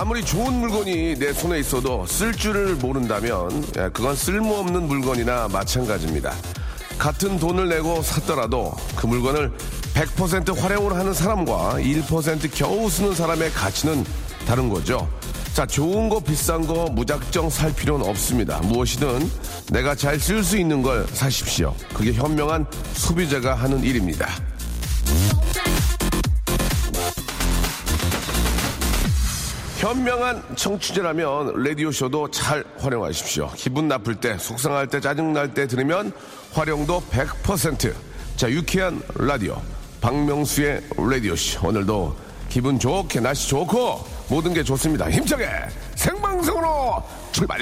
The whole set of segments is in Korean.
아무리 좋은 물건이 내 손에 있어도 쓸 줄을 모른다면 예, 그건 쓸모없는 물건이나 마찬가지입니다. 같은 돈을 내고 샀더라도 그 물건을 100% 활용을 하는 사람과 1% 겨우 쓰는 사람의 가치는 다른 거죠. 자, 좋은 거 비싼 거 무작정 살 필요는 없습니다. 무엇이든 내가 잘 쓸 수 있는 걸 사십시오. 그게 현명한 소비자가 하는 일입니다. 현명한 청취자라면 라디오쇼도 잘 활용하십시오. 기분 나쁠 때, 속상할 때, 짜증날 때 들으면 활용도 100%. 자, 유쾌한 라디오. 박명수의 라디오쇼. 오늘도 기분 좋게, 날씨 좋고, 모든 게 좋습니다. 힘차게 생방송으로 출발!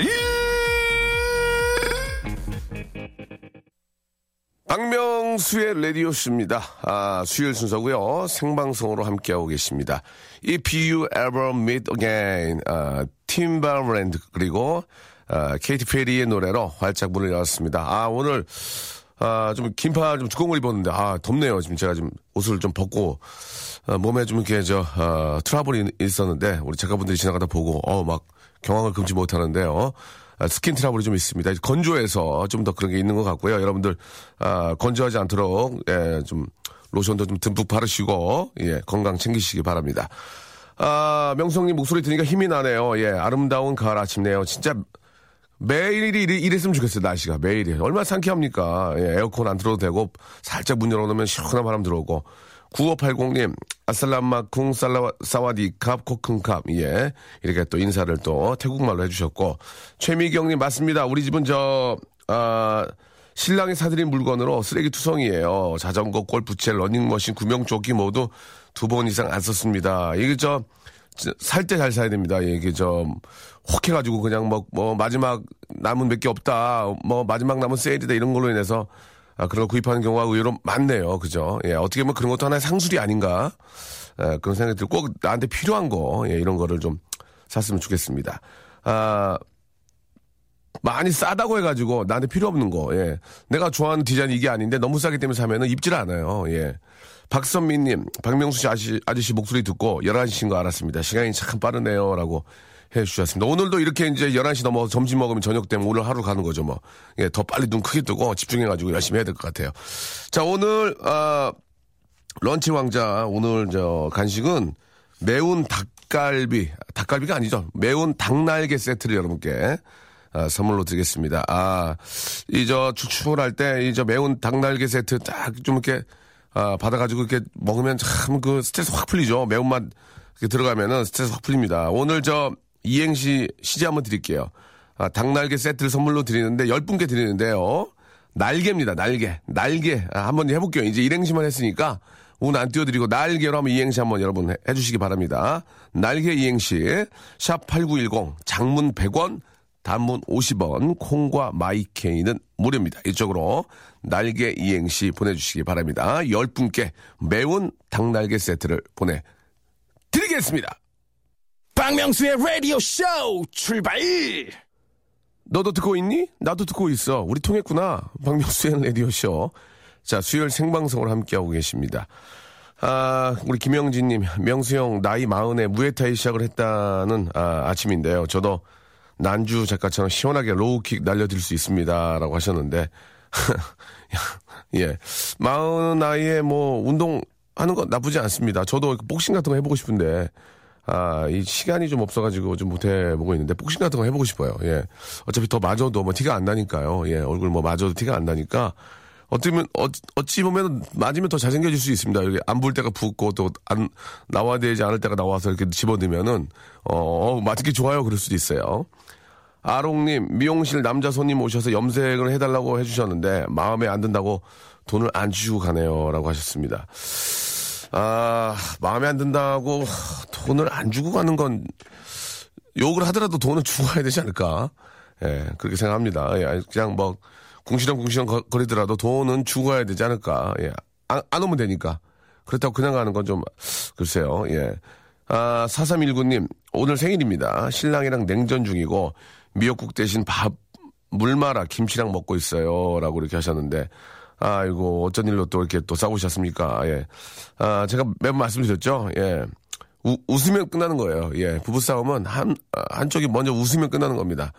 박명수의 라디오쇼입니다. 아, 수요일 순서고요 생방송으로 함께하고 계십니다. If You Ever Meet Again, 아, 팀바랜드, 그리고, 아, 케이티 페리의 노래로 활짝 문을 열었습니다. 아, 오늘, 아, 좀 긴팔 좀 두꺼운 걸 입었는데, 아, 덥네요. 지금 제가 지금 옷을 좀 벗고, 아, 몸에 좀 이렇게 저, 아, 트러블이 있었는데, 우리 작가분들이 지나가다 보고, 어, 막 경악을 금치 못하는데요. 아, 스킨 트러블이 좀 있습니다. 건조해서 좀 더 그런 게 있는 것 같고요. 여러분들 아, 건조하지 않도록 예, 좀 로션도 좀 듬뿍 바르시고 예, 건강 챙기시기 바랍니다. 아, 명성님 목소리 들으니까 힘이 나네요. 예, 아름다운 가을 아침네요. 진짜 매일이 이래, 이랬 으면 좋겠어요, 날씨가. 매일이. 얼마나 상쾌합니까? 예, 에어컨 안 틀어도 되고, 살짝 문 열어놓으면 시원한 바람 들어오고. 9580님, 아살람마쿵 사와디캅, 코큰캅. 예. 이렇게 또 인사를 또 태국말로 해주셨고. 최미경님, 맞습니다. 우리 집은 저, 아, 신랑이 사드린 물건으로 쓰레기 투성이에요. 자전거, 골프채, 러닝머신, 구명조끼 모두 두 번 이상 안 썼습니다. 이게 저, 살 때 잘 사야 됩니다. 이게 좀, 혹 해가지고 그냥 뭐, 뭐, 마지막 남은 몇 개 없다. 뭐, 마지막 남은 세일이다. 이런 걸로 인해서 아, 그런 걸 구입하는 경우가 의외로 많네요. 그죠? 예, 어떻게 보면 그런 것도 하나의 상술이 아닌가. 예, 그런 생각이 들고 꼭 나한테 필요한 거, 예, 이런 거를 좀 샀으면 좋겠습니다. 아, 많이 싸다고 해가지고 나한테 필요 없는 거, 예. 내가 좋아하는 디자인 이게 아닌데 너무 싸기 때문에 사면은 입질 않아요, 예. 박선미님, 박명수 씨 아저씨, 아저씨 목소리 듣고 11시인 거 알았습니다. 시간이 참 빠르네요. 라고 해 주셨습니다. 오늘도 이렇게 이제 11시 넘어 점심 먹으면 저녁 되면 오늘 하루 가는 거죠, 뭐. 예, 더 빨리 눈 크게 뜨고 집중해가지고 열심히 해야 될 것 같아요. 자, 오늘, 아, 런치 왕자, 오늘 저 간식은 매운 닭갈비, 닭갈비가 아니죠. 매운 닭날개 세트를 여러분께 아, 선물로 드리겠습니다. 아, 이 저 추출할 때 이 저 매운 닭날개 세트 딱 좀 이렇게 아, 받아가지고 이렇게 먹으면 참 그 스트레스 확 풀리죠. 매운맛 이렇게 들어가면은 스트레스 확 풀립니다. 오늘 저 이행시 시제 한번 드릴게요. 아, 닭날개 세트를 선물로 드리는데 10분께 드리는데요. 날개입니다. 날개. 날개. 아, 한번 해볼게요. 이제 일행시만 했으니까 오늘 안 띄워드리고 날개로 한번 이행시 한번 여러분 해, 해주시기 바랍니다. 날개 이행시 샵8910 장문 100원 단문 50원 콩과 마이케이는 무료입니다. 이쪽으로 날개 이행시 보내주시기 바랍니다. 10분께 매운 닭날개 세트를 보내드리겠습니다. 박명수의 라디오 쇼 출발! 너도 듣고 있니? 나도 듣고 있어. 우리 통했구나. 박명수의 라디오 쇼. 자, 수요일 생방송을 함께하고 계십니다. 아, 우리 김영진님, 명수형, 나이 마흔에 무에타이 시작을 했다는 아, 아침인데요. 저도 난주 작가처럼 시원하게 low kick 날려드릴 수 있습니다. 라고 하셨는데. 예. 마흔 나이에 뭐, 운동 하는 거 나쁘지 않습니다. 저도 복싱 같은 거 해보고 싶은데. 아, 이 시간이 좀 없어가지고 좀 못해 보고 있는데, 복싱 같은 거 해보고 싶어요. 예. 어차피 더 맞아도 뭐 티가 안 나니까요. 예. 얼굴 뭐 맞아도 티가 안 나니까. 보면, 어, 어찌 보면 맞으면 더 잘생겨질 수 있습니다. 이렇게 안 볼 때가 붓고 또 안, 나와야 되지 않을 때가 나와서 이렇게 집어넣으면은, 어, 어 맞기 좋아요. 그럴 수도 있어요. 아롱님, 미용실 남자 손님 오셔서 염색을 해달라고 해주셨는데, 마음에 안 든다고 돈을 안 주시고 가네요. 라고 하셨습니다. 아, 마음에 안 든다고 돈을 안 주고 가는 건 욕을 하더라도 돈은 주고 가야 되지 않을까. 예, 그렇게 생각합니다. 예, 그냥 뭐, 궁시렁궁시렁 거- 거리더라도 돈은 주고 가야 되지 않을까. 예, 안, 안 오면 되니까. 그렇다고 그냥 가는 건 좀, 글쎄요, 예. 아, 4319님, 오늘 생일입니다. 신랑이랑 냉전 중이고, 미역국 대신 밥, 물 말아 김치랑 먹고 있어요. 라고 이렇게 하셨는데, 아이고, 어쩐 일로 또 이렇게 또 싸우셨습니까? 예. 아, 제가 매번 말씀드렸죠? 예. 우- 웃으면 끝나는 거예요. 예. 부부싸움은 한, 아, 한쪽이 먼저 웃으면 끝나는 겁니다.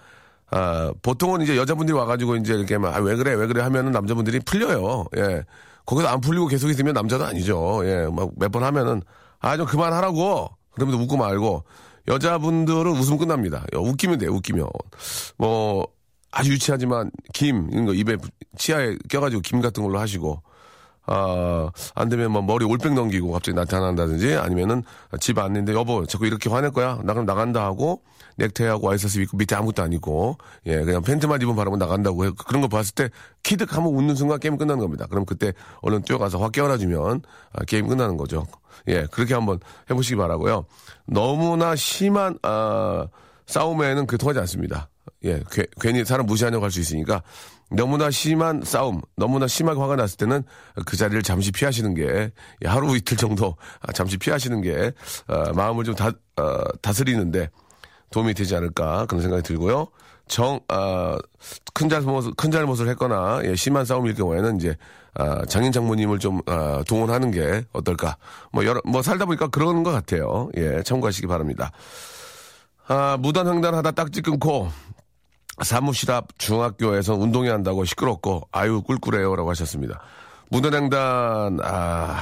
아, 보통은 이제 여자분들이 와가지고 이제 이렇게 막, 아, 왜 그래, 왜 그래 하면은 남자분들이 풀려요. 예. 거기서 안 풀리고 계속 있으면 남자도 아니죠. 예. 막 몇 번 하면은, 아, 좀 그만하라고. 그러면서 웃고 말고. 여자분들은 웃으면 끝납니다. 야, 웃기면 돼요, 웃기면. 뭐, 아주 유치하지만, 김, 이런 거 입에, 치아에 껴가지고 김 같은 걸로 하시고, 아, 안 되면 뭐 머리 올백 넘기고 갑자기 나타난다든지 아니면은 집 왔는데 여보 자꾸 이렇게 화낼 거야? 나 그럼 나간다 하고 넥타이하고 와이셔츠 입고 밑에 아무것도 안 입고 예, 그냥 팬츠만 입은 바람은 나간다고 해. 그런 거 봤을 때 키득 하면 웃는 순간 게임 끝나는 겁니다. 그럼 그때 얼른 뛰어가서 확 깨워놔주면 아, 게임 끝나는 거죠. 예, 그렇게 한번 해보시기 바라고요. 너무나 심한, 아, 싸움에는 그 통하지 않습니다. 예, 괴- 괜히 사람 무시하려고 할 수 있으니까 너무나 심한 싸움, 너무나 심하게 화가 났을 때는 그 자리를 잠시 피하시는 게 예, 하루 이틀 정도 아, 잠시 피하시는 게 어, 마음을 좀 다, 어, 다스리는데 도움이 되지 않을까 그런 생각이 들고요. 정, 아, 큰 잘못, 큰 잘못을 했거나, 예, 심한 싸움일 경우에는 이제, 아, 장인 장모님을 좀, 아, 동원하는 게 어떨까. 뭐, 여러, 뭐, 살다 보니까 그런 것 같아요. 예, 참고하시기 바랍니다. 아, 무단 횡단 하다 딱지 끊고, 사무실 앞 중학교에서 운동회 한다고 시끄럽고, 아유, 꿀꿀해요. 라고 하셨습니다. 무단 횡단, 아,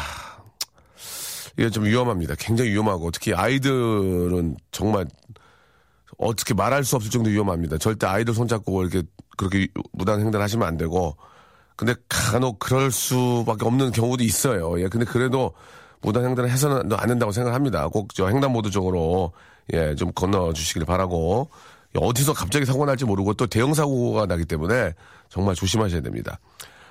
이게 좀 위험합니다. 굉장히 위험하고, 특히 아이들은 정말 어떻게 말할 수 없을 정도 위험합니다. 절대 아이들 손잡고 이렇게 그렇게 무단 횡단하시면 안 되고. 근데 간혹 그럴 수밖에 없는 경우도 있어요. 예, 근데 그래도 무단 횡단을 해서는 안 된다고 생각합니다. 꼭 저 횡단보도 쪽으로 예, 좀 건너 주시길 바라고. 어디서 갑자기 사고 날지 모르고 또 대형 사고가 나기 때문에 정말 조심하셔야 됩니다.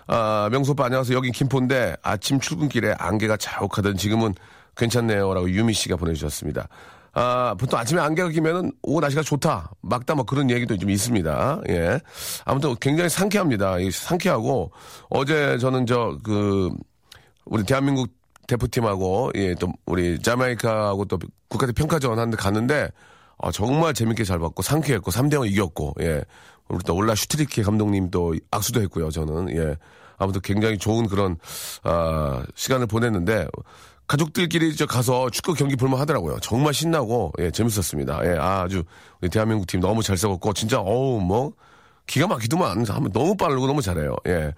아, 명소 오빠 안녕하세요. 여긴 김포인데 아침 출근길에 안개가 자욱하던 지금은 괜찮네요라고 유미 씨가 보내주셨습니다. 아, 보통 아침에 안개가 끼면은 오 날씨가 좋다. 막다 뭐 그런 얘기도 좀 있습니다. 예. 아무튼 굉장히 상쾌합니다. 이 상쾌하고 어제 저는 저 그 우리 대한민국 대표팀하고 예, 또 우리 자메이카하고 또 국가대 평가전 하는데 갔는데 아, 정말 재밌게 잘 봤고 상쾌했고 3대 0 이겼고 예. 우리 또 울리 슈틸리케 감독님 또 악수도 했고요. 저는 예. 아무튼 굉장히 좋은 그런 아, 시간을 보냈는데 가족들끼리 저 가서 축구 경기 볼만 하더라고요. 정말 신나고 예, 재밌었습니다. 예, 아주 우리 대한민국 팀 너무 잘 싸웠고 진짜 어우 뭐 기가 막히더만 너무 빠르고 너무 잘해요. 예.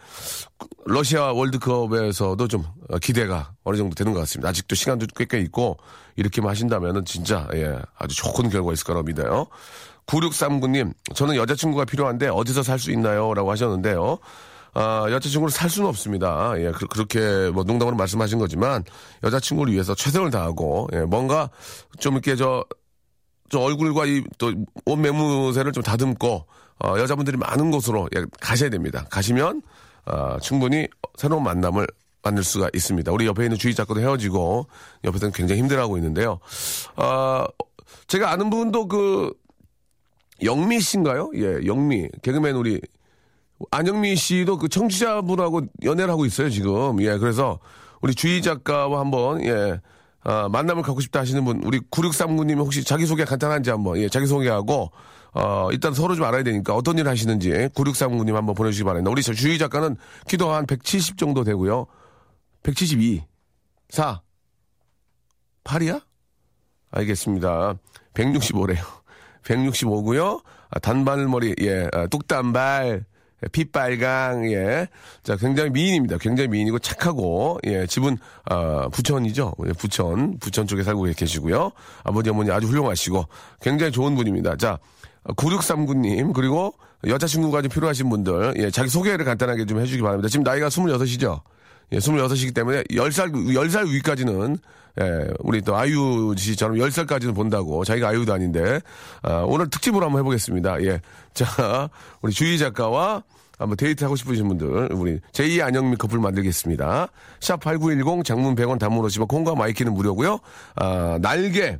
러시아 월드컵에서도 좀 어, 기대가 어느 정도 되는 것 같습니다. 아직도 시간도 꽤꽤 있고 이렇게만 하신다면은 진짜 예, 아주 좋은 결과 있을 거라고 믿어요. 9639님, 저는 여자친구가 필요한데 어디서 살 수 있나요? 라고 하셨는데요. 아, 여자친구를 살 수는 없습니다. 예, 그, 렇게뭐 농담으로 말씀하신 거지만 여자친구를 위해서 최선을 다하고 예, 뭔가 좀 이렇게 저, 저 얼굴과 이 또 옷 매무새를 좀 다듬고 어, 여자분들이 많은 곳으로 예, 가셔야 됩니다. 가시면 아, 충분히 새로운 만남을 만들 수가 있습니다. 우리 옆에 있는 작가도 헤어지고 옆에서는 굉장히 힘들어하고 있는데요. 아, 제가 아는 분도 그 영미 씨인가요? 예, 영미 개그맨 우리 안영미 씨도 그 청취자분하고 연애를 하고 있어요, 지금. 예, 그래서 우리 주희 작가와 한번, 예, 아, 만남을 갖고 싶다 하시는 분, 우리 9639님 혹시 자기소개 간단한지 한번, 예, 자기소개하고, 어, 일단 서로 좀 알아야 되니까 어떤 일 하시는지 9639님 한번 보내주시기 바랍니다. 우리 저 주희 작가는 키도 한 170 정도 되고요. 172, 4, 8이야? 알겠습니다. 165래요. 165고요. 아, 단발머리, 예, 아, 뚝단발, 예, 핏빨강, 예. 자, 굉장히 미인입니다. 굉장히 미인이고 착하고, 예, 집은, 아, 부천이죠. 예, 부천, 부천 쪽에 살고 계시고요. 아버지, 어머니 아주 훌륭하시고, 굉장히 좋은 분입니다. 자, 9639님, 그리고 여자친구가 좀 필요하신 분들, 예, 자기 소개를 간단하게 좀 해주기 바랍니다. 지금 나이가 26이죠? 예, 26이기 때문에 10살, 10살 위까지는, 예, 우리 또 아이유 씨처럼 10살까지는 본다고. 자기가 아이유도 아닌데, 아, 오늘 특집으로 한번 해보겠습니다. 예. 자, 우리 주희 작가와 한번 데이트 하고 싶으신 분들 우리 제2의 안영미 커플 만들겠습니다. 샵 8910 장문 100원 단문 오십원 콩과 마이키는 무료고요. 아, 날개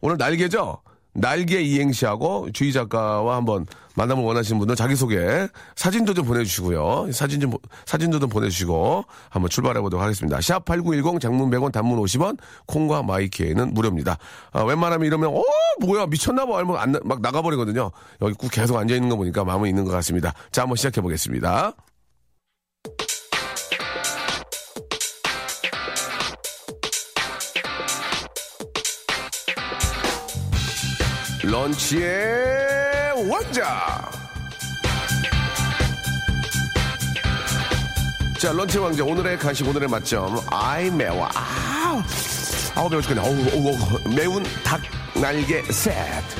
오늘 날개죠? 날개 이행시하고 주희 작가와 한번 만남을 원하시는 분들 자기소개 사진도 좀 보내주시고요. 사진 좀, 사진도 좀 보내주시고 한번 출발해 보도록 하겠습니다. 샵 8910 장문 100원 단문 50원 콩과 마이키에는 무료입니다. 아, 웬만하면 이러면 어 뭐야 미쳤나봐 알면 막 나가버리거든요. 여기 꾹 계속 앉아있는 거 보니까 마음은 있는 것 같습니다. 자 한번 시작해 보겠습니다. 런치의 왕자. 자, 런치 왕자 오늘의 간식 오늘의 맛점. 아이 매워. 아우. 아우 매워 죽겠네. 어우, 어우, 어우. 매운 닭 날개 세트.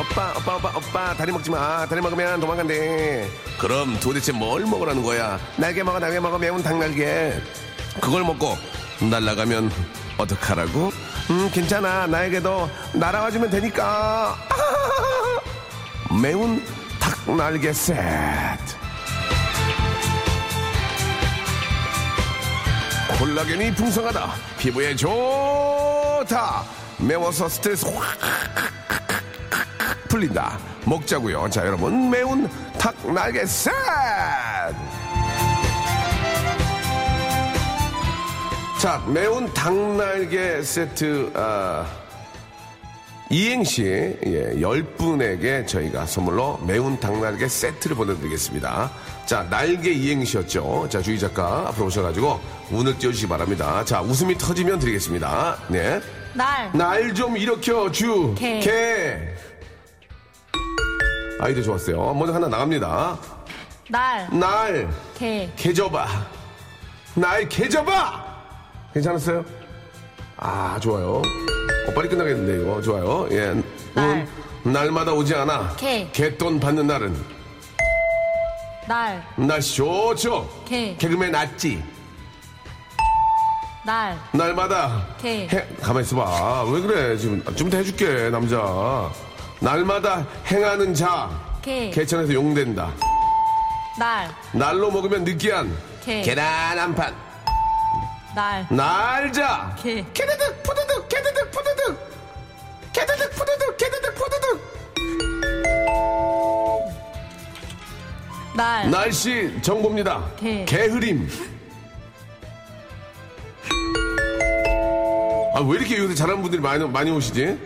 오빠, 오빠, 오빠, 오빠, 다리 먹지 마. 다리 먹으면 도망간대. 그럼 도대체 뭘 먹으라는 거야? 날개 먹어, 날개 먹어, 매운 닭날개. 그걸 먹고 날아가면 어떡하라고? 음, 괜찮아. 나에게도 날아가주면 되니까. 매운 닭날개 세트. 콜라겐이 풍성하다. 피부에 좋다. 매워서 스트레스 확 풀린다. 먹자고요. 자, 여러분 매운 닭 날개 셋. 자, 매운 닭날개 세트 아, 이행시 예, 10분에게 저희가 선물로 매운 닭날개 세트를 보내드리겠습니다. 자, 날개 이행시였죠. 자, 주희 작가 앞으로 오셔가지고 운을 띄워주시기 바랍니다. 자, 웃음이 터지면 드리겠습니다. 네. 날, 날 좀 일으켜 주. 개. 개. 아이디어 좋았어요. 먼저 하나 나갑니다. 날, 날 개, 개져봐. 날 개져봐. 괜찮았어요? 아 좋아요. 어, 빨리 끝나겠는데 이거 좋아요. 예. 날. 운 날마다 오지 않아. 개. 개돈 받는 날은 날, 날씨 좋죠. 개. 개그맨 낫지. 날, 날마다 개. 해, 가만 있어봐. 왜 그래? 지금 좀더 해줄게 남자. 날마다 행하는 자. 개. 개천에서 용된다. 날, 날로 먹으면 느끼한 개. 계란 한 판. 날, 날자. 개. 개드득 푸드득 개드득 푸드득. 개드득 푸드득 개드득 푸드득. 날, 날씨 정보입니다. 개. 개 흐림. 아, 왜 이렇게 요새 잘하는 분들이 많이, 많이 오시지?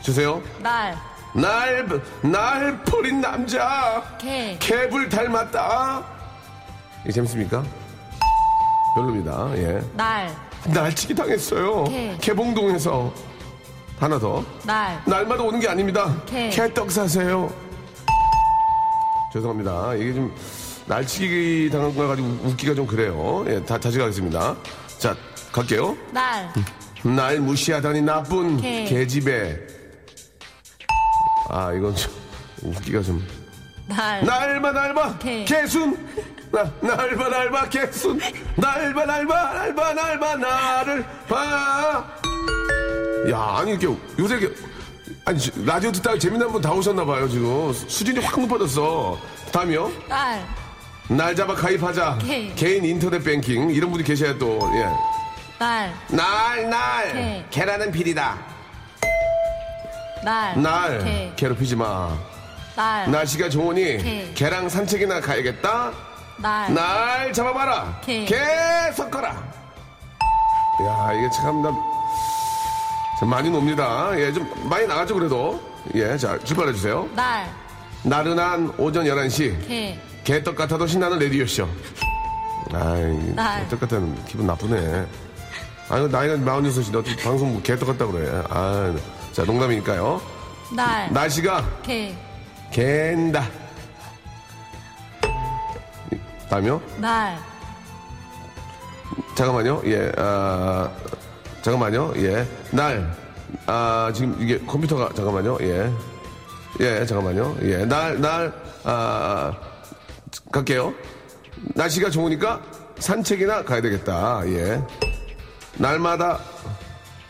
주세요. 날, 날, 날 버린 남자. 개. 캡을 닮았다. 이게 재밌습니까? 별로입니다. 예. 날, 날치기 당했어요. 개. 개봉동에서. 하나 더. 날, 날마다 오는 게 아닙니다. 개. 개떡 사세요. 죄송합니다. 이게 좀 날치기 당한 걸 가지고 웃기가 좀 그래요. 예, 다 다시 가겠습니다. 자, 갈게요. 날, 날 무시하다니 나쁜 개. 개집애. 아, 이건 좀 웃기가 좀. 날, 날바 날바 개. 개순. 나, 날바 날바 개순. 날바 날바 날바 날바 나를 봐. 야, 아니 이렇게 요새 이렇게 아니 지- 라디오 듣다가 재밌는 분다 오셨나 봐요 지금 수준이 확 높아졌어. 다음이요. 날, 날 잡아 가입하자. 개. 개인 인터넷 뱅킹 이런 분이 계셔야 또 예. 날, 날, 날. 개. 계란은 비리다. 날, 날. 개. 괴롭히지 마. 날, 날씨가 좋으니 개. 개랑 산책이나 가야겠다. 날, 날 잡아봐라. 개. 개 섞어라. 야, 이게 참, 나, 참 많이 놉니다. 예, 좀 많이 나가죠, 그래도. 예, 자, 출발해주세요. 날, 나른한 오전 11시. 개, 개떡 같아도 신나는 레디오쇼. 아이, 날. 개떡 같다는 기분 나쁘네. 아니, 나이가 46인데 어떻게 방송 뭐 개떡 같다 그래. 아, 자, 농담이니까요. 날, 날씨가 개, 갠다. 다음이요? 날, 잠깐만요. 예, 아, 잠깐만요. 예. 날, 아, 지금 이게 컴퓨터가, 잠깐만요. 예. 예, 잠깐만요. 예. 날, 날, 아, 갈게요. 날씨가 좋으니까 산책이나 가야 되겠다. 예. 날마다,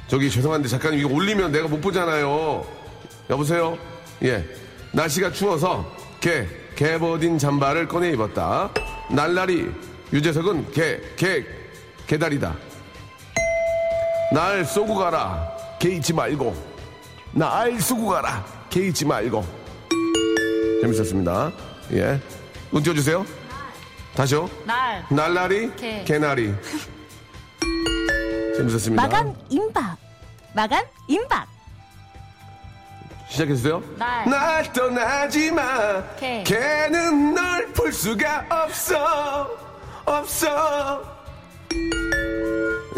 저기 죄송한데 작가님 이거 올리면 내가 못 보잖아요. 여보세요? 예. 날씨가 추워서 개, 개버딘 잠바를 꺼내 입었다. 날라리, 유재석은 개, 개, 개다리다. 날 쏘고 가라. 개 잊지 말고. 날 쏘고 가라. 개 잊지 말고. 재밌었습니다. 예. 눈 띄워주세요. 다시요. 날. 날라리, 개. 개나리. 재밌었습니다. 마감 임박. 마감 임박. 시작해주세요. 날. 날 떠나지 마. 개. 걔는 널볼 수가 없어. 없어.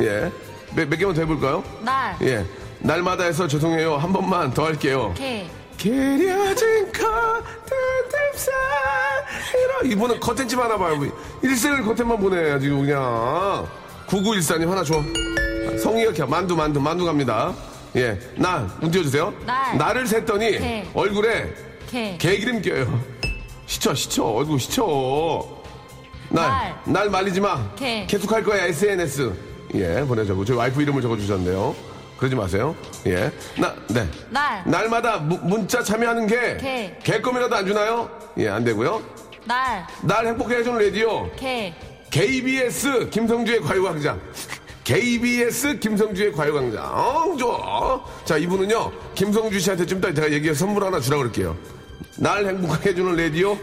예. 몇, 몇 개만 더 해볼까요? 날. 예. 날마다 해서 죄송해요. 한 번만 더 할게요. 개. 커튼 사이로 이분은 커튼집 하나 봐요. 일생을 커튼만 보내 지금 그냥 9914님 하나 줘. 성의가 켜 만두 만두 만두 갑니다. 예, 나눈 띄워주세요. 날. 나를 샜더니 개. 얼굴에 개. 개기름 껴요. 시쳐 시쳐 얼굴 시쳐. 날, 날. 날 말리지 마. 개. 계속 할 거야 SNS. 예, 보내자고. 저희 와이프 이름을 적어주셨는데요. 그러지 마세요. 예. 나, 네. 날. 날마다 무- 문자 참여하는 게 개. 개껌이라도 안 주나요? 예, 안 되고요. 날. 날 행복해 해주는 라디오 개. KBS 김성주의 과유광장. KBS 김성주의 과유광장. 어, 좋아. 자, 이분은요, 김성주 씨한테 좀 이따 제가 얘기해 선물 하나 주라고 그럴게요. 날 행복하게 해주는 라디오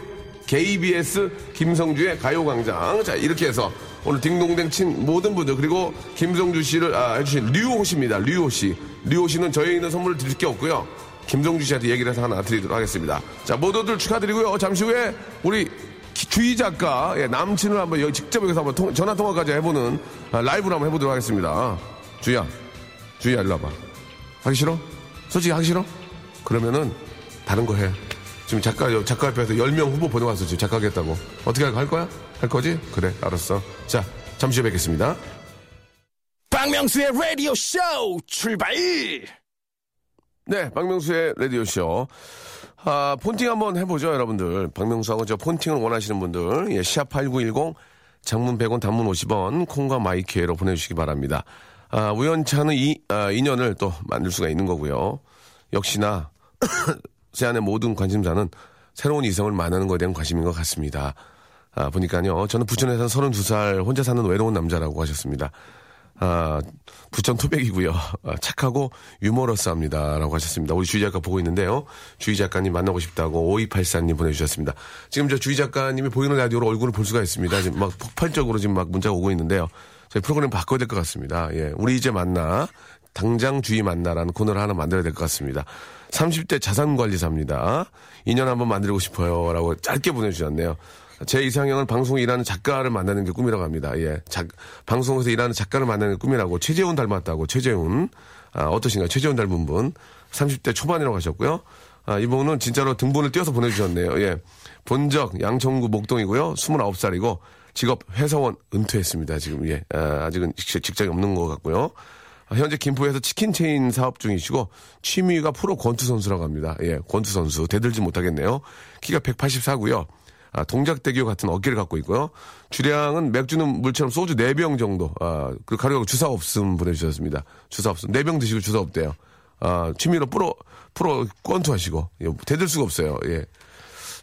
KBS 김성주의 가요광장. 자, 이렇게 해서 오늘 딩동댕 친 모든 분들, 그리고 김성주 씨를 아, 해주신 류호 씨입니다. 류호 씨. 류호 씨는 저희는 선물을 드릴 게 없고요. 김성주 씨한테 얘기를 해서 하나 드리도록 하겠습니다. 자, 모두들 축하드리고요. 잠시 후에 우리 기- 주희 작가 예, 남친을 한번 여기 직접 여기서 한번 통- 전화 통화까지 해보는 아, 라이브를 한번 해보도록 하겠습니다. 주희야, 주희야 일로 와봐. 하기 싫어? 솔직히 하기 싫어? 그러면은 다른 거 해. 지금 작가 작가 앞에서 10명 후보 보내왔어 지금 작가 하겠다고. 어떻게 할, 할 거야? 할 거지? 그래, 알았어. 자, 잠시 후에 뵙겠습니다. 박명수의 라디오 쇼 출발! 네, 박명수의 라디오 쇼. 아, 폰팅 한번 해보죠, 여러분들. 박명수하고 저 폰팅을 원하시는 분들. 예, 샵8910, 장문 100원, 단문 50원, 콩과 마이키에로 보내주시기 바랍니다. 아, 우연찮은 이, 아, 인연을 또 만들 수가 있는 거고요. 역시나, 제 안의 모든 관심사는 새로운 이성을 만나는 것에 대한 관심인 것 같습니다. 아, 보니까요. 저는 부천에 서 32살 혼자 사는 외로운 남자라고 하셨습니다. 아, 부천 토백이고요. 아, 착하고 유머러스합니다. 라고 하셨습니다. 우리 주희 작가 보고 있는데요. 주희 작가님 만나고 싶다고 5284님 보내주셨습니다. 지금 저 주희 작가님이 보이는 라디오로 얼굴을 볼 수가 있습니다. 지금 막 폭발적으로 지금 막 문자가 오고 있는데요. 저희 프로그램 바꿔야 될 것 같습니다. 예. 우리 이제 만나. 당장 주희 만나라는 코너를 하나 만들어야 될 것 같습니다. 30대 자산관리사입니다. 인연 한번 만들고 싶어요. 라고 짧게 보내주셨네요. 제 이상형은 방송에 일하는 작가를 만나는 게 꿈이라고 합니다. 예. 작, 방송에서 일하는 작가를 만나는 게 꿈이라고. 최재훈 닮았다고. 최재훈. 아, 어떠신가요? 최재훈 닮은 분. 30대 초반이라고 하셨고요. 아, 이분은 진짜로 등본을 띄어서 보내주셨네요. 예. 본적 양천구 목동이고요. 29살이고 직업 회사원 은퇴했습니다. 지금 예. 아, 아직은 직- 직장이 없는 것 같고요. 아, 현재 김포에서 치킨 체인 사업 중이시고 취미가 프로 권투 선수라고 합니다. 예, 권투 선수 대들지 못하겠네요. 키가 184고요. 아, 동작대교 같은 어깨를 갖고 있고요. 주량은 맥주는 물처럼 소주 4병 정도. 아, 그 가려고 주사 없음 보내주셨습니다. 주사 없음. 4병 드시고 주사 없대요. 아, 취미로 프로, 프로 권투 하시고. 예, 대들 수가 없어요. 예.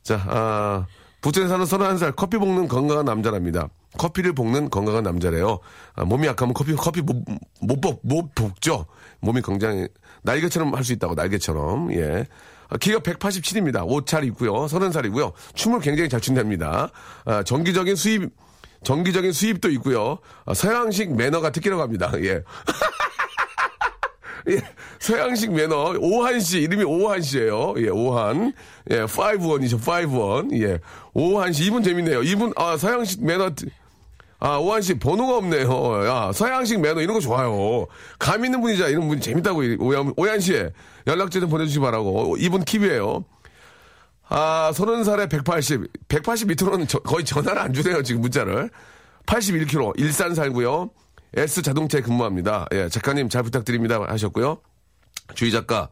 자, 아, 부천에 사는 31살 커피 볶는 건강한 남자랍니다. 커피를 볶는 건강한 남자래요. 아, 몸이 약하면 커피, 커피 못, 못, 볶, 못 볶죠? 몸이 굉장히, 날개처럼 할 수 있다고, 날개처럼. 예. 아, 키가 187입니다. 옷잘 입고요. 30살이고요. 춤을 굉장히 잘 춘답니다. 아, 정기적인 수입, 정기적인 수입도 있고요. 아, 서양식 매너가 특기라고 합니다. 예. 예, 서양식 매너 오한 씨 이름이 오한 씨예요. 예, 오한. 예, 5원이죠. 5원. 예. 오한 씨 이분 재밌네요. 이분 아, 서양식 매너 아, 오한 씨 번호가 없네요. 야, 서양식 매너 이런 거 좋아요. 감 있는 분이자 이런 분이 재밌다고 오한, 오한 씨 연락처 좀 보내 주시기 바라고. 이분 킵이에요. 아, 서른 살에 180. 180 밑으로는 저- 거의 전화를 안 주네요, 지금 문자를. 81kg, 일산 살고요. S 자동차에 근무합니다. 예, 작가님 잘 부탁드립니다 하셨고요. 주희 작가,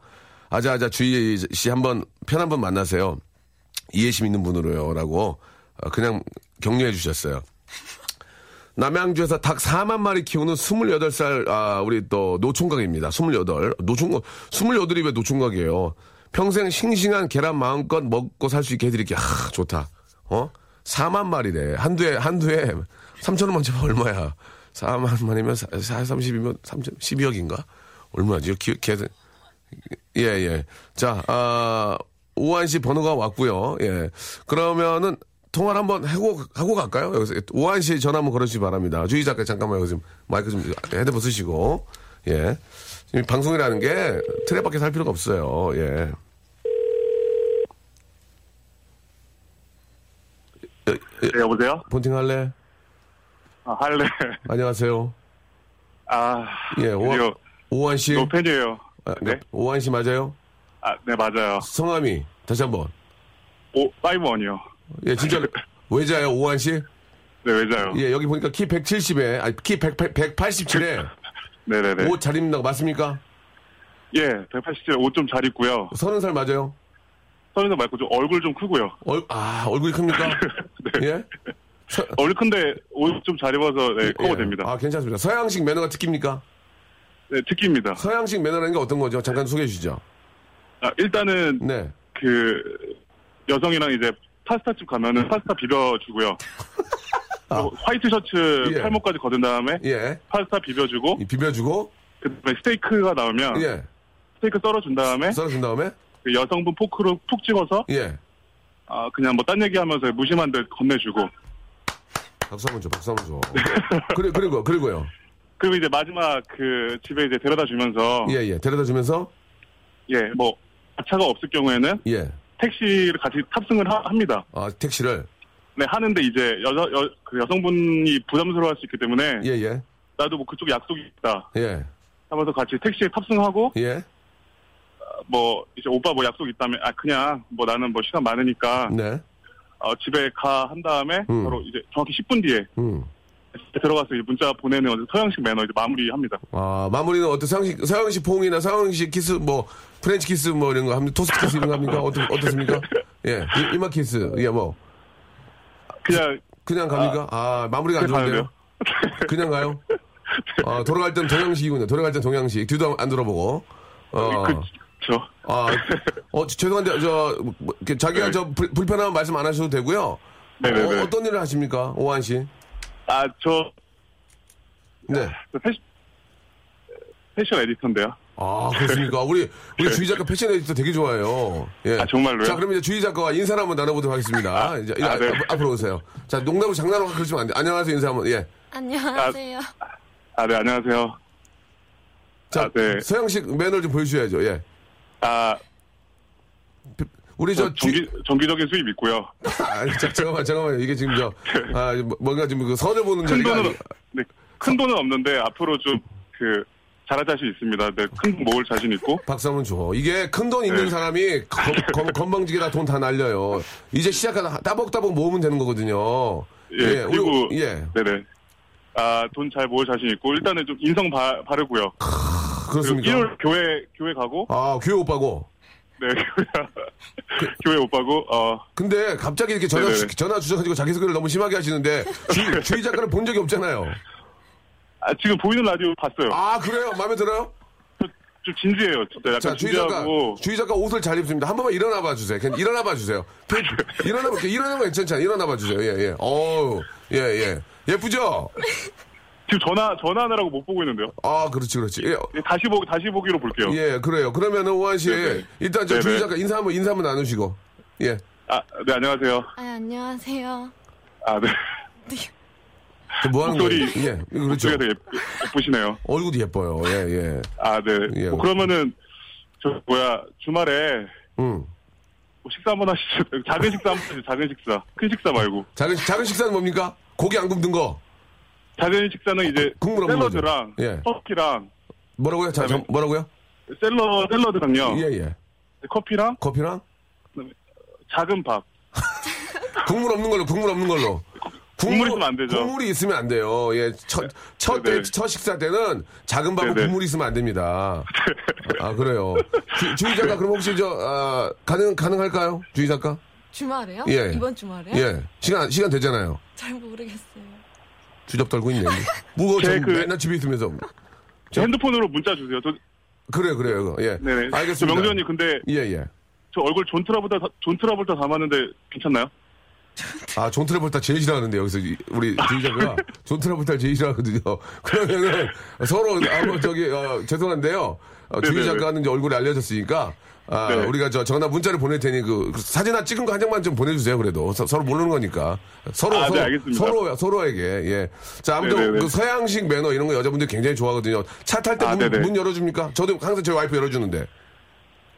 아자아자 주희 씨 한번 편 한번 만나세요. 이해심 있는 분으로요. 라고 어, 그냥 격려해 주셨어요. 남양주에서 닭 4만 마리 키우는 28살, 아, 우리 또 노총각입니다. 28. 노총각, 28이 왜 노총각이에요? 평생 싱싱한 계란 마음껏 먹고 살 수 있게 해드릴게. 하, 좋다. 어? 4만 마리래. 한두에, 한두에 3천 원만 잡아 얼마야. 4만 마리면 4, 30이면 3 12억인가? 얼마지? 기, 계 예, 예. 자, 아, 오한 씨 번호가 왔고요. 예. 그러면은 통화를 한번 하고, 하고 갈까요? 여기서 오한 씨 전화 한번 걸어주시기 바랍니다. 주희 작가 잠깐만 여기 좀 마이크 좀 헤드폰 쓰시고. 예. 지금 방송이라는 게 틀에 밖에 살 필요가 없어요. 예. 예, 예, 네, 여보세요? 본팅 할래? 아, 할래. 안녕하세요. 아, 예, 오한, 오한 씨. 너 팬이에요. 아, 네? 오한 씨 맞아요? 아, 네, 맞아요. 성함이 다시 한 번. 오, 파이브원이요. 예, 진짜 외자요 오한 씨? 네, 왜자요? 예, 여기 보니까 키 170에 아니 키 100, 187에 네네네. 옷 잘 입는다고 맞습니까? 예, 187, 옷좀 잘 입고요. 서른 살 맞아요? 서른도 말고 좀 얼굴 좀 크고요. 얼, 아, 얼굴이 큽니까? 네. 예? 서, 얼굴 큰데 옷 좀 잘 입어서 네, 커버 예. 됩니다. 아, 괜찮습니다. 서양식 매너가 특기입니까? 네, 특기입니다. 서양식 매너라는 게 어떤 거죠? 잠깐 소개해 주시죠. 아, 일단은 네. 그 여성이랑 이제 파스타집 가면은 파스타 비벼주고요. 그리고 화이트 셔츠 아. 예. 팔목까지 걷은 다음에 예. 파스타 비벼주고 이 비벼주고, 그다음에 스테이크가 나오면 예. 스테이크 썰어준 다음에 썰어준 다음에, 그 여성분 포크로 푹 찍어서 예. 아 그냥 뭐 딴 얘기하면서 무심한 데 건네주고 박수 한번 줘, 박수 한번 줘. 그리, 그리고, 그리고요. 그리고 이제 마지막 그 집에 이제 데려다 주면서 예, 예. 데려다 주면서, 예뭐 차가 없을 경우에는 예. 택시를 같이 탑승을 하- 합니다. 아, 택시를. 네 하는데 이제 여자 여, 그 여성분이 부담스러워 할 수 있기 때문에 예, 예. 나도 뭐 그쪽 약속이 있다 예. 하면서 같이 택시에 탑승하고 예. 뭐 이제 오빠 뭐 약속 있다면 아 그냥 뭐 나는 뭐 시간 많으니까 네. 어, 집에 가 한 다음에 음. 바로 이제 정확히 10분 뒤에 음. 들어가서 문자 보내는 서양식 매너 이제 마무리합니다. 아, 마무리는 어떤 서양식, 서양식 포옹이나 서양식 키스, 뭐, 프렌치 키스 뭐 이런 거 합니까? 토스트 키스 이런 거 합니까? 어떻, 어떻습니까? 예. 이- 이마 키스. 예, 뭐. 그냥 그냥 갑니까? 아, 마무리가 안 좋은데요? 그냥 가요? 아, 돌아갈 땐 동양식이군요. 돌아갈 땐 동양식. 뒤도 안 들어보고. 어. 그저 아, 어, 죄송한데, 저, 뭐, 자기가 저 불, 불편한 말씀 안 하셔도 되고요. 네네네. 어, 어떤 일을 하십니까? 오한 씨? 아 저 네. 패션, 패션 에디터인데요. 아, 그렇습니까? 우리, 우리 주희 작가 패션 에디터 되게 좋아해요. 예. 아, 정말로요? 자, 그럼 이제 주희 작가와 인사를 한번 나눠보도록 하겠습니다. 이제 아, 네. 앞, 앞으로 오세요. 자, 농담으로 장난으로 그러시면 안 돼. 안녕하세요, 인사 한번, 예. 안녕하세요. 아 네 안녕하세요. 자, 아, 네. 서양식 매너를 좀 보여주셔야죠, 예. 아 우리 저, 정기 정기적인 수입 있고요. 아, 자, 잠깐만, 잠깐만. 이게 지금 저, 아, 뭐- 뭔가 지금 그 선을 보는 큰 자리가. 돈은 아니- 네, 큰 돈은 없는데 앞으로 좀그 잘할 자신 있습니다. 네, 큰 돈 모을 자신 있고. 박수 한번 줘. 이게 큰 돈 있는 네. 사람이 건, 건, 건방지게 다 돈 다 날려요. 이제 시작하다 따복따복 모으면 되는 거거든요. 예, 우리- 그리고 예, 네네. 아 돈 잘 모을 자신 있고 일단은 좀 인성 바, 바르고요. 그리고 그렇습니까? 일요일 교회 교회 가고 아, 교회 오빠고. 네 교회 오빠고 어 근데 갑자기 이렇게 전화. 주, 전화 주셔가지고 자기소개를 너무 심하게 하시는데 주, 주희 작가를 본 적이 없잖아요. 아, 지금 보이는 라디오 봤어요. 아, 그래요? 마음에 들어요? 좀 진지해요. 진짜 약간 자, 주희 작가, 진지하고 주희 작가 옷을 잘 입습니다. 한 번만 일어나 봐 주세요. 그냥 일어나 봐 주세요. 일어나 봐, 일어나면 괜찮잖아요. 일어나 봐 주세요. 예, 예. 어우, 예, 예. 예쁘죠? 지금 전화 전화하느라고 못 보고 있는데요. 아, 그렇지, 그렇지. 예, 예, 다시 보기 다시 보기로 볼게요. 예, 그래요. 그러면은 오한 씨, 네네. 일단 저 네네. 주희 작가 인사 한번, 인사 한번 나누시고. 예. 아, 네 안녕하세요. 아, 안녕하세요. 아, 네. 저뭐 하는 목소리. 거예요? 예, 그렇죠. 목소리가 되게 예쁘- 예쁘시네요. 얼굴도 예뻐요. 예, 예. 아, 네. 예. 뭐 그러면은 저 뭐야 주말에 음. 뭐 식사 한번 하시죠. 작은 식사 한번 하시죠. 작은 식사. 큰 식사 말고. 작은, 작은 식사는 뭡니까? 고기 안 굽는 거. 작은 식사는 이제 국물 없는 거죠. 샐러드랑 예. 커피랑 뭐라고요? 자, 저, 뭐라고요? 샐러 샐러드랑요. 예, 예. 커피랑 커피랑? 작은 밥. 국물 없는 걸로, 국물 없는 걸로. 국물 있으면 안 되죠. 국물이 있으면 안 돼요. 예, 첫, 첫, 네네. 때, 첫 식사 때는 작은 밥은 네네. 국물이 있으면 안 됩니다. 아, 그래요. 주, 주희 작가, 그럼 혹시 저, 아, 가능, 가능할까요? 주희 작가? 주말에요? 예. 이번 주말에 요? 예. 시간, 시간 되잖아요. 잘 모르겠어요. 주접 떨고 있네. 뭐, 제저 그- 맨날 집에 있으면서. 제 핸드폰으로 문자 주세요. 저, 그래요, 그래요. 예. 네네. 저 알겠습니다. 명전이 근데 예, 예. 저 얼굴 존 트라볼타 존 트라볼타 닮았는데 괜찮나요? 아, 존 트래볼타 제일 싫어하는데, 여기서 이- 우리 주희 작가가 존 트래볼타를 제일 싫어하거든요. 그러면은 서로, 아, 뭐, 저기, 어, 죄송한데요. 어, 주희 네네네. 작가는 이제 얼굴이 알려졌으니까, 아, 네. 우리가 저 전화 문자를 보낼 테니 그, 그 사진 하나 찍은 거 한 장만 좀 보내주세요, 그래도. 서, 로 모르는 거니까. 서로, 아, 네, 서로, 알겠습니다. 서로, 서로에게, 예. 자, 아무튼 네네네. 그 서양식 매너 이런 거 여자분들이 굉장히 좋아하거든요. 차 탈때 아, 문, 열어줍니까? 저도 항상 저희 와이프 열어주는데.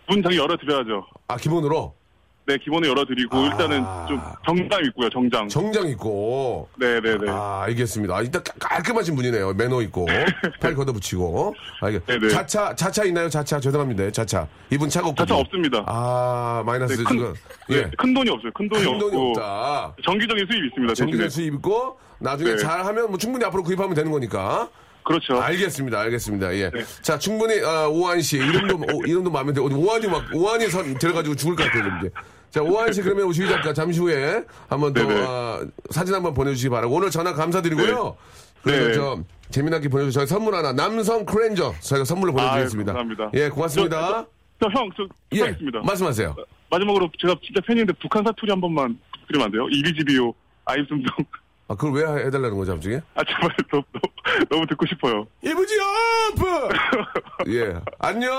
문 당연히 열어드려야죠. 아, 기본으로? 네, 기본에 열어드리고 아. 일단은 좀 정장 있고요, 정장. 정장 있고. 네네네. 아, 알겠습니다. 아, 일단 깔- 깔끔하신 분이네요. 매너 있고. 팔 걷어붙이고. 알겠. 네네. 자차, 자차 있나요? 자차. 죄송합니다. 자차. 이분 차가 없고. 자차 없습니다. 아, 마이너스 네, 큰, 지금. 네, 예. 큰 돈이 없어요. 큰 돈이 큰 없고 돈이 없다. 정기적인 수입이 있습니다. 정기적 대신에. 수입 있고, 나중에 네. 잘하면 뭐 충분히 앞으로 구입하면 되는 거니까. 그렇죠. 알겠습니다. 알겠습니다. 예. 네. 자, 충분히, 아, 오한 씨. 이름도, 오, 이름도 마음에 들어. 오한이 막, 오한이 선 들어가지고 죽을 것 같아요, 이제. 자, 오한 씨, 그러면 우리 작가 잠시 후에 한번 더. 아, 사진 한번 보내주시기 바라고. 오늘 전화 감사드리고요. 네. 그리고 네. 저, 재미나게 보내주셔서 저희 선물 하나, 남성 크렌저 저희가 선물을 보내드리겠습니다. 아유, 감사합니다. 예, 고맙습니다. 저, 형, 저, 예, 부탁드립니다. 말씀하세요. 마지막으로 제가 진짜 팬인데 북한 사투리 한 번만 드리면 안 돼요? 이비지비오, 아이즘성. 아, 그걸 왜 해달라는 거죠, 갑자기? 아, 제발, 너무, 너무, 너무 듣고 싶어요. 이브지 아프! 예, 안녕!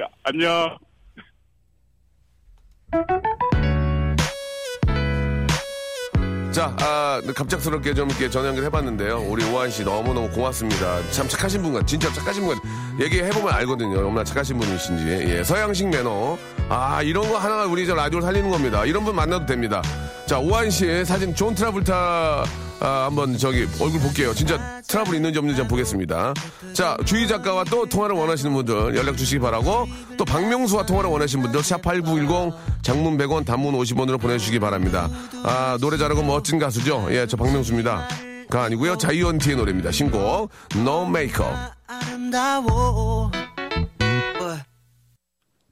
야, 안녕. 자, 아, 갑작스럽게 좀 이렇게 전화 연결해봤는데요. 우리 오한 씨 너무너무 고맙습니다. 참 착하신 분 같, 진짜 착하신 분 같. 얘기해보면 알거든요. 얼마나 착하신 분이신지. 예, 서양식 매너. 아, 이런 거 하나가 우리 저 라디오를 살리는 겁니다. 이런 분 만나도 됩니다. 자, 오한 씨의 사진 존 트라볼타, 아, 한번 저기 얼굴 볼게요. 진짜 트러블 있는지 없는지 한번 보겠습니다. 자, 주희 작가와 또 통화를 원하시는 분들 연락 주시기 바라고 또 박명수와 통화를 원하시는 분들 샵8910 장문 100원 단문 50원으로 보내주시기 바랍니다. 아, 노래 잘하고 멋진 가수죠. 예, 저 박명수입니다. 가 아니고요. 자이언티의 노래입니다. 신곡 No Makeup.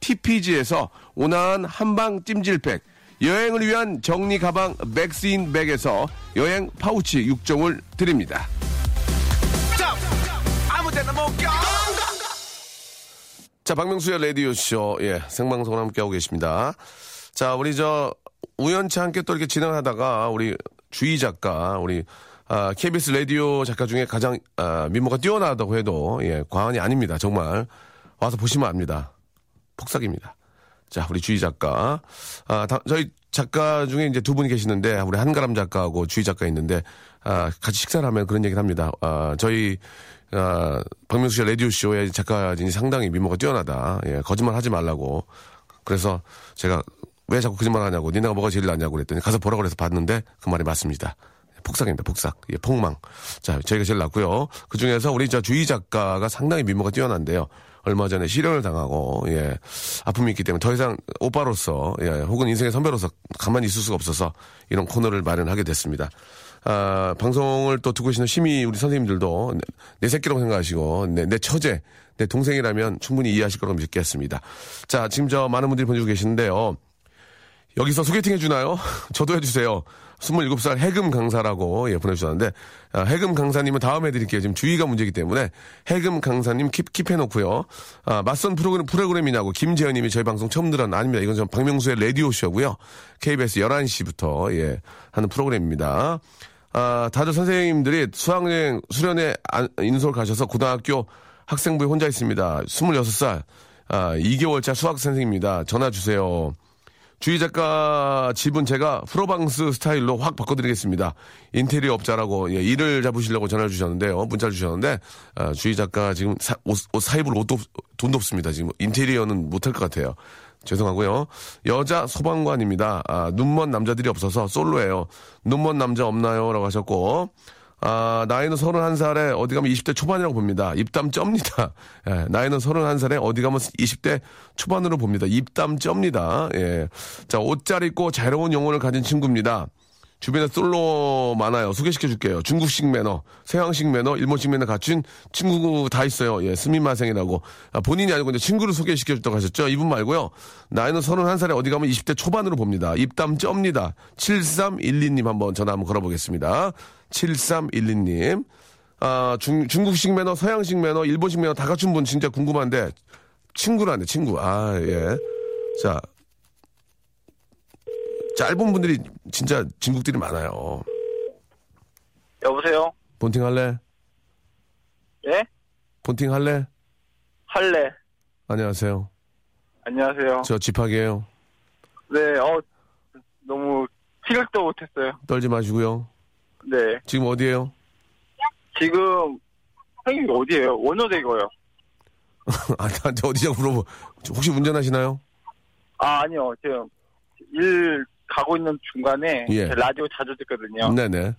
TPG에서 온화한 한방 찜질팩, 여행을 위한 정리 가방 맥스인 백에서 여행 파우치 6종을 드립니다. 자, 박명수의 라디오쇼, 예, 생방송을 함께하고 계십니다. 자, 우리 저, 우연치 않게 또 이렇게 진행하다가, 우리 주희 작가, 우리, 아, KBS 라디오 작가 중에 가장, 아, 미모가 뛰어나다고 해도, 예, 과언이 아닙니다. 정말. 와서 보시면 압니다. 폭삭입니다. 자, 우리 주희 작가. 아, 다- 저희 작가 중에 이제 두 분이 계시는데, 우리 한가람 작가하고 주희 작가 있는데, 아, 같이 식사를 하면 그런 얘기를 합니다. 아, 저희, 아, 박명수 씨 라디오쇼의 작가진이 상당히 미모가 뛰어나다. 예, 거짓말 하지 말라고. 그래서 제가 왜 자꾸 거짓말 하냐고, 니네가 뭐가 제일 낫냐고 그랬더니 가서 보라고 그래서 봤는데 그 말이 맞습니다. 폭삭입니다, 폭삭. 예, 폭망. 자, 저희가 제일 낫고요. 그 중에서 우리 저 주희 작가가 상당히 미모가 뛰어난데요. 얼마 전에 실현을 당하고, 예, 아픔이 있기 때문에 더 이상 오빠로서, 예, 혹은 인생의 선배로서 가만히 있을 수가 없어서 이런 코너를 마련하게 됐습니다. 아, 방송을 또 듣고 계시는 심의 우리 선생님들도 내, 내 새끼라고 생각하시고, 내, 내 처제, 내 동생이라면 충분히 이해하실 거라고 믿겠습니다. 자, 지금 저 많은 분들이 보내주고 계시는데요. 여기서 소개팅 해주나요? 저도 해주세요. 27살 해금 강사라고 예, 보내주셨는데 아, 해금 강사님은 다음에 드릴게요. 지금 주의가 문제이기 때문에 해금 강사님 킵, 킵해놓고요. 아, 맞선 프로그램, 프로그램이냐고 김재현님이 저희 방송 처음 들었나 아닙니다. 이건 좀 박명수의 라디오쇼고요. KBS 11시부터 예, 하는 프로그램입니다. 아, 다들 선생님들이 수학여행 수련회 안- 인솔 가셔서 고등학교 학생부에 혼자 있습니다. 26살 아, 2개월차 수학 선생입니다. 전화 주세요. 주희 작가 집은 제가 프로방스 스타일로 확 바꿔드리겠습니다. 인테리어 업자라고 예, 일을 잡으시려고 전화를 주셨는데요. 문자를 주셨는데 아, 주희 작가 지금 사, 옷, 옷 사입을 옷도 없- 돈도 없습니다. 지금 인테리어는 못할 것 같아요. 죄송하고요. 여자 소방관입니다. 아, 눈먼 남자들이 없어서 솔로예요. 눈먼 남자 없나요? 라고 하셨고 아, 나이는 31살에 어디 가면 20대 초반이라고 봅니다. 입담 쩝니다. 예, 나이는 31살에 어디 가면 20대 초반으로 봅니다. 입담 쩝니다. 예. 자, 옷 잘 입고 자유로운 영혼을 가진 친구입니다. 주변에 솔로 많아요. 소개시켜 줄게요. 중국식 매너, 서양식 매너, 일본식 매너 갖춘 친구 다 있어요. 예, 스미마생이라고. 아, 본인이 아니고 이제 친구를 소개시켜 줬다고 하셨죠? 이분 말고요. 나이는 31살에 어디 가면 20대 초반으로 봅니다. 입담 쩝니다. 7312님 한번 전화 한번 걸어보겠습니다. 7312님. 아, 중, 중국식 매너, 서양식 매너, 일본식 매너 다 갖춘 분 진짜 궁금한데 친구라네, 친구. 아, 예. 자, 짧은 분들이 진짜 진국들이 많아요. 여보세요? 본팅 할래? 예? 본팅 할래? 할래. 안녕하세요. 안녕하세요. 저 집하게요. 네, 어, 너무 생각도 못했어요. 떨지 마시고요. 네. 지금 어디에요? 지금, 형님 어디에요? 원어대고요. 아, 나한테 어디냐고 물어보. 혹시 운전하시나요? 아, 아니요. 지금 일 가고 있는 중간에 예. 라디오 자주 듣거든요. 네네.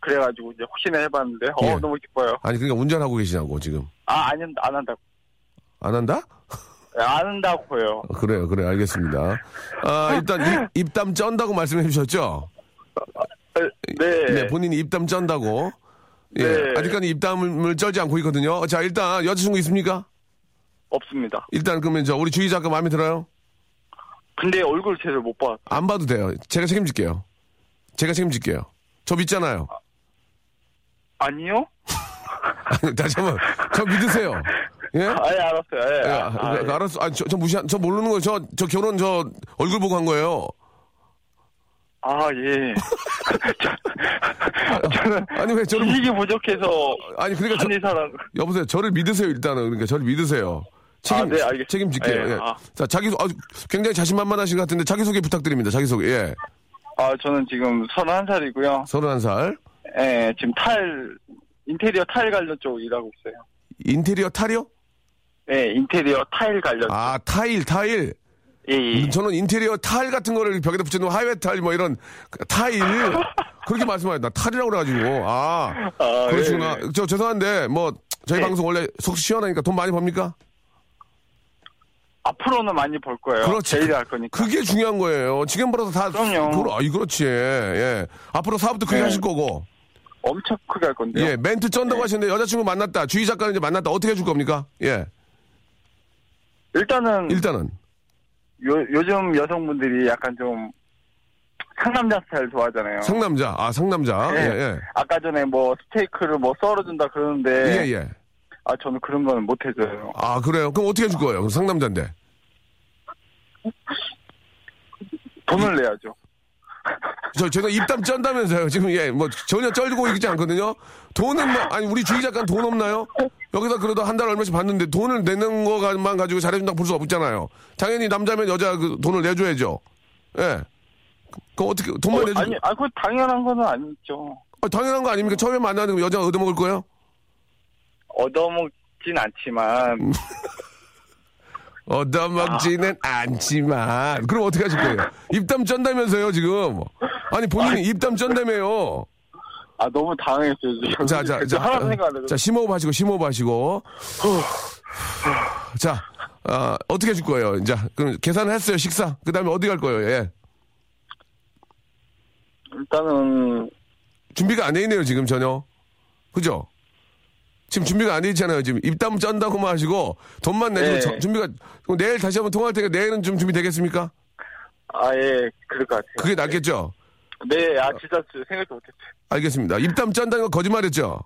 그래가지고 이제 혹시나 해봤는데, 어, 예. 너무 기뻐요. 아니, 그러니까 운전하고 계시냐고, 지금. 아, 아니, 안 한다고. 안 한다? 네, 안 한다고요. 어, 그래요, 그래, 알겠습니다. 아, 일단 입, 담 쩐다고 말씀해 주셨죠? 네. 네, 본인이 입담 쩐다고. 예, 네. 아직까지 입담을 쩔지 않고 있거든요. 자, 일단 여자친구 있습니까? 없습니다. 일단 그러면 저 우리 주희 작가 마음에 들어요? 근데 얼굴 제대로 못 봤. 안 봐도 돼요. 제가 책임질게요. 제가 책임질게요. 저 믿잖아요. 아 니요? 아니, 다시 한 번. 저 믿으세요. 예? 아예 알았어요. 예. 예, 아, 아, 아, 예. 알았어. 아, 저, 저 무시한, 저 모르는 거예요. 저, 저 결혼 저 얼굴 보고 한 거예요. 아, 예. 저- 저는 아니, 왜 저를, 지식이 부족해서 아니, 그러니까 저, 사람. 여보세요. 저를 믿으세요, 일단은. 그러니까 저를 믿으세요. 책임, 아, 네, 알겠습니다. 책임질게요. 예, 예. 아. 자, 자기, 소- 아, 굉장히 자신만만하신 것 같은데 자기소개 부탁드립니다. 자기소개. 예. 아, 저는 지금 31살이고요. 31살. 예, 지금 타일, 인테리어 타일 관련 쪽 일하고 있어요. 인테리어 타리오? 예, 인테리어 타일 관련. 아, 타일, 타일. 예, 예. 저는 인테리어 타일 같은 거를 벽에다 붙여놓은 하이웨 타일 뭐 이런 타일 그렇게 말씀하셨 나 타일이라고 그래가지고 아 아, 그러시구나 예. 저 죄송한데 뭐 저희 네. 방송 원래 속 시원하니까 돈 많이 법니까? 앞으로는 많이 벌 거예요. 그렇지. 제일 할 거니까. 그게 중요한 거예요 지금 벌어서 다 그럼요. 그러, 아이 그렇지 예 앞으로 사업도 크게 네. 하실 거고 엄청 크게 할 건데요. 예 멘트 쩐다고 하시는데 여자친구 만났다 주희 작가는 이제 만났다 어떻게 해줄 겁니까? 예 일단은 일단은 요, 요즘 여성분들이 약간 좀 상남자 스타일 좋아하잖아요. 상남자 아 상남자 네. 예 예 아까 전에 뭐 스테이크를 뭐 썰어준다 그러는데 예, 예. 아 저는 그런 거는 못 해줘요. 아 그래요 그럼 어떻게 해줄 거예요? 상남자인데 돈을 내야죠. 저, 제가 입담 쩐다면서요. 지금, 예, 뭐, 전혀 쩔고 있지 않거든요. 돈은 뭐, 아니, 우리 주희 작가는 돈 없나요? 여기서 그래도 한 달에 얼마씩 받는데 돈을 내는 거만 가지고 잘해준다고 볼 수가 없잖아요. 당연히 남자면 여자 그 돈을 내줘야죠. 예. 그 어떻게, 돈만 어, 내주 아니, 아, 그 당연한 거는 아니죠. 어, 당연한 거 아닙니까? 처음에 만나는 여자가 얻어먹을 거예요? 얻어먹진 않지만 음. 얻어먹지는 않지만. 그럼 어떻게 하실 거예요? 입담 쩐다면서요, 지금. 아니, 본인이 입담 쩐다며요. 아 너무 당황했어요 지금. 자, 자, 자. 하나도 생각 안 해요. 자, 심호흡 하시고, 심호흡 하시고. 자, 아, 어떻게 해줄 거예요? 이제, 그럼 계산을 했어요, 식사. 그 다음에 어디 갈 거예요, 예. 일단은 준비가 안 돼 있네요, 지금 전혀. 그죠? 지금 준비가 안 돼 있잖아요, 지금. 입담 쩐다고만 하시고, 돈만 내주고, 네. 저- 준비가, 내일 다시 한번 통화할 테니까 내일은 좀 준비 되겠습니까? 아 예 그럴 것 같아요. 그게 낫겠죠? 네, 아 진짜 생각도 못했어요. 알겠습니다. 입담 쩐다는 거 거짓말 했죠?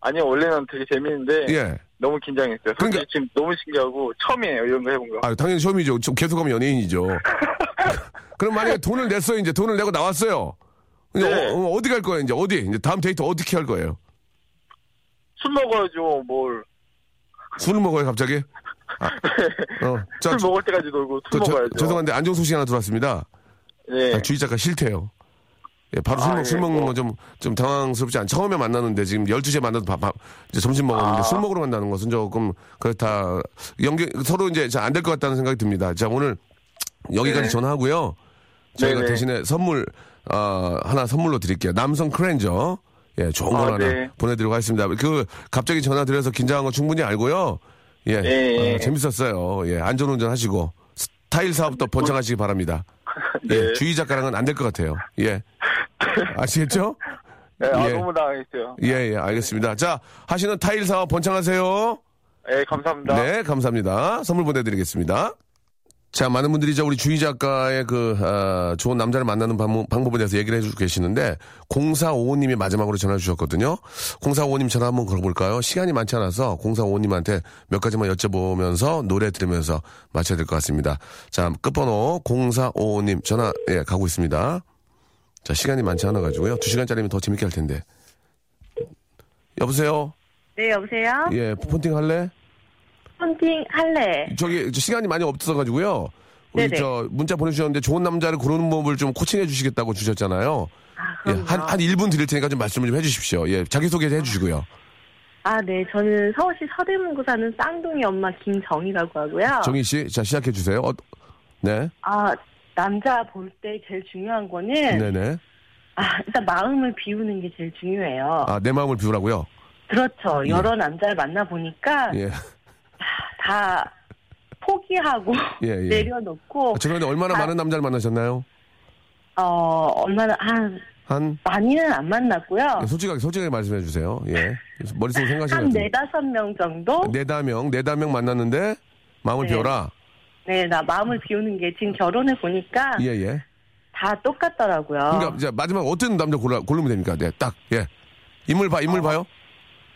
아니요 원래는 되게 재밌는데 예. 너무 긴장했어요. 그러니까- 지금 너무 신기하고 처음이에요 이런 거 해본 거. 아, 당연히 처음이죠. 좀 계속하면 연예인이죠. 그럼 만약에 돈을 냈어요, 이제 돈을 내고 나왔어요. 네. 어, 디갈 거예요, 이제 어디? 이제 다음 데이트 어떻게 할 거예요? 술 먹어야죠 뭘. 술을 먹어요, 갑자기? 아, 어, 자, 술 저- 먹을 때까지 놀고 술 그, 저- 먹어야죠. 죄송한데 안정소 씨 하나 들어왔습니다. 네. 아, 주희 작가 싫대요. 예, 바로 술, 아, 먹, 술 예, 먹는 뭐. 건 좀, 좀 당황스럽지 않, 처음에 만났는데 지금 12시에 만나도 밥, 밥, 이제 점심 먹었는데 아. 술 먹으러 간다는 것은 조금, 그렇다. 연계, 서로 이제 안 될 것 같다는 생각이 듭니다. 자, 오늘 여기까지 네. 전화하고요. 저희가 네네. 대신에 선물, 어, 하나 선물로 드릴게요. 남성 크렌저. 예, 좋은 걸 아, 하나 네. 보내드리고 하겠습니다. 그 갑자기 전화 드려서 긴장한 거 충분히 알고요. 예, 예, 예. 어, 재밌었어요. 예, 안전운전 하시고 타일 사업도 번창하시기 바랍니다. 예, 네. 주희 작가랑은 안 될 것 같아요. 예, 아시겠죠? 네, 아, 예. 너무 당황했어요. 예, 예, 알겠습니다. 자, 하시는 타일 사업 번창하세요. 네, 감사합니다. 네, 감사합니다. 선물 보내드리겠습니다. 자, 많은 분들이 이제 우리 주희 작가의 그, 아, 좋은 남자를 만나는 방법, 방법에 대해서 얘기를 해주고 계시는데, 0455님이 마지막으로 전화 주셨거든요. 0455님 전화 한번 걸어볼까요? 시간이 많지 않아서 0455님한테 몇 가지만 여쭤보면서 노래 들으면서 마쳐야 될 것 같습니다. 자, 끝번호 0455님 전화, 예, 가고 있습니다. 자, 시간이 많지 않아가지고요. 2시간짜리면 더 재밌게 할 텐데. 여보세요? 네, 여보세요? 예, 폰팅 할래? 폰팅 할래. 저기 저 시간이 많이 없어가지고요. 우리 네네. 저 문자 보내주셨는데 좋은 남자를 고르는 법을 좀 코칭해 주시겠다고 주셨잖아요. 아, 예. 한, 한 1분 드릴 테니까 좀 말씀을 좀 해주십시오. 예, 자기소개 해 주시고요. 아, 네. 저는 서울시 서대문구 사는 쌍둥이 엄마 김정희라고 하고요. 정희 씨, 자, 시작해 주세요. 어, 네. 아, 남자 볼 때 제일 중요한 거는 네네. 아, 일단 마음을 비우는 게 제일 중요해요. 아, 내 마음을 비우라고요? 그렇죠. 여러 남자를 만나 보니까 예. 다 포기하고 예, 예. 내려놓고 아, 죄송한데 얼마나 아. 많은 남자를 만나셨나요? 어, 얼마나 한 한, 많이는 안 만났고요. 예, 솔직하게, 솔직하게 말씀해 주세요. 예. 머릿속으로 생각하시는 한것 네다섯 명 정도? 네다 명, 네다 명 만났는데 마음을 네. 비워라. 네, 나 마음을 비우는 게 지금 결혼해 보니까 예, 예. 다 똑같더라고요. 그러니까 이제 마지막 어떤 남자 골라, 고르면 됩니까? 네, 딱, 예. 인물 봐, 어. 인물 봐요?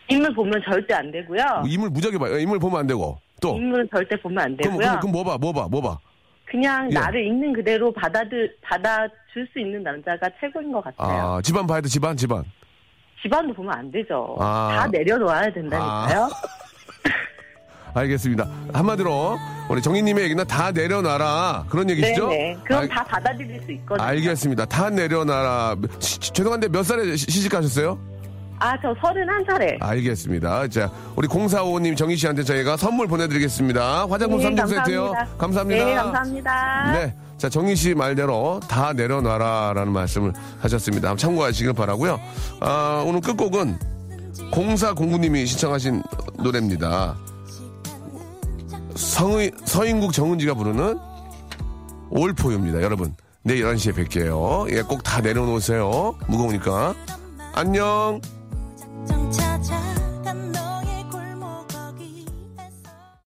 인물 보면 절대 안 되고요. 인물 무작위 봐요. 인물 보면 안 되고. 또. 인물은 절대 보면 안 그럼, 되고요. 그럼, 그럼 뭐 봐, 뭐 봐, 뭐 봐. 그냥 예. 나를 있는 그대로 받아들 받아줄 수 있는 남자가 최고인 것 같아요. 아, 집안 봐야 돼, 집안, 집안. 집안도 보면 안 되죠. 아. 다 내려놓아야 된다니까요. 알겠습니다. 한마디로, 우리 정희님의 얘기는 다 내려놔라. 그런 얘기시죠? 네네. 그럼 알- 다 받아들일 수 있거든요. 알겠습니다. 다 내려놔라. 시- 죄송한데 몇 살에 시- 시집가셨어요? 아, 저 서른한 살에. 알겠습니다. 자, 우리 0455님 정희 씨한테 저희가 선물 보내드리겠습니다. 화장품 네, 3종 세트요. 감사합니다. 네, 감사합니다. 네. 자, 정희 씨 말대로 다 내려놔라라는 말씀을 하셨습니다. 참고하시길 바라고요 아, 오늘 끝곡은 0409님이 신청하신 노래입니다. 성의, 서인국 정은지가 부르는 올포유입니다. 여러분, 내일 11시에 뵐게요. 예, 꼭 다 내려놓으세요. 무거우니까. 안녕! 等他。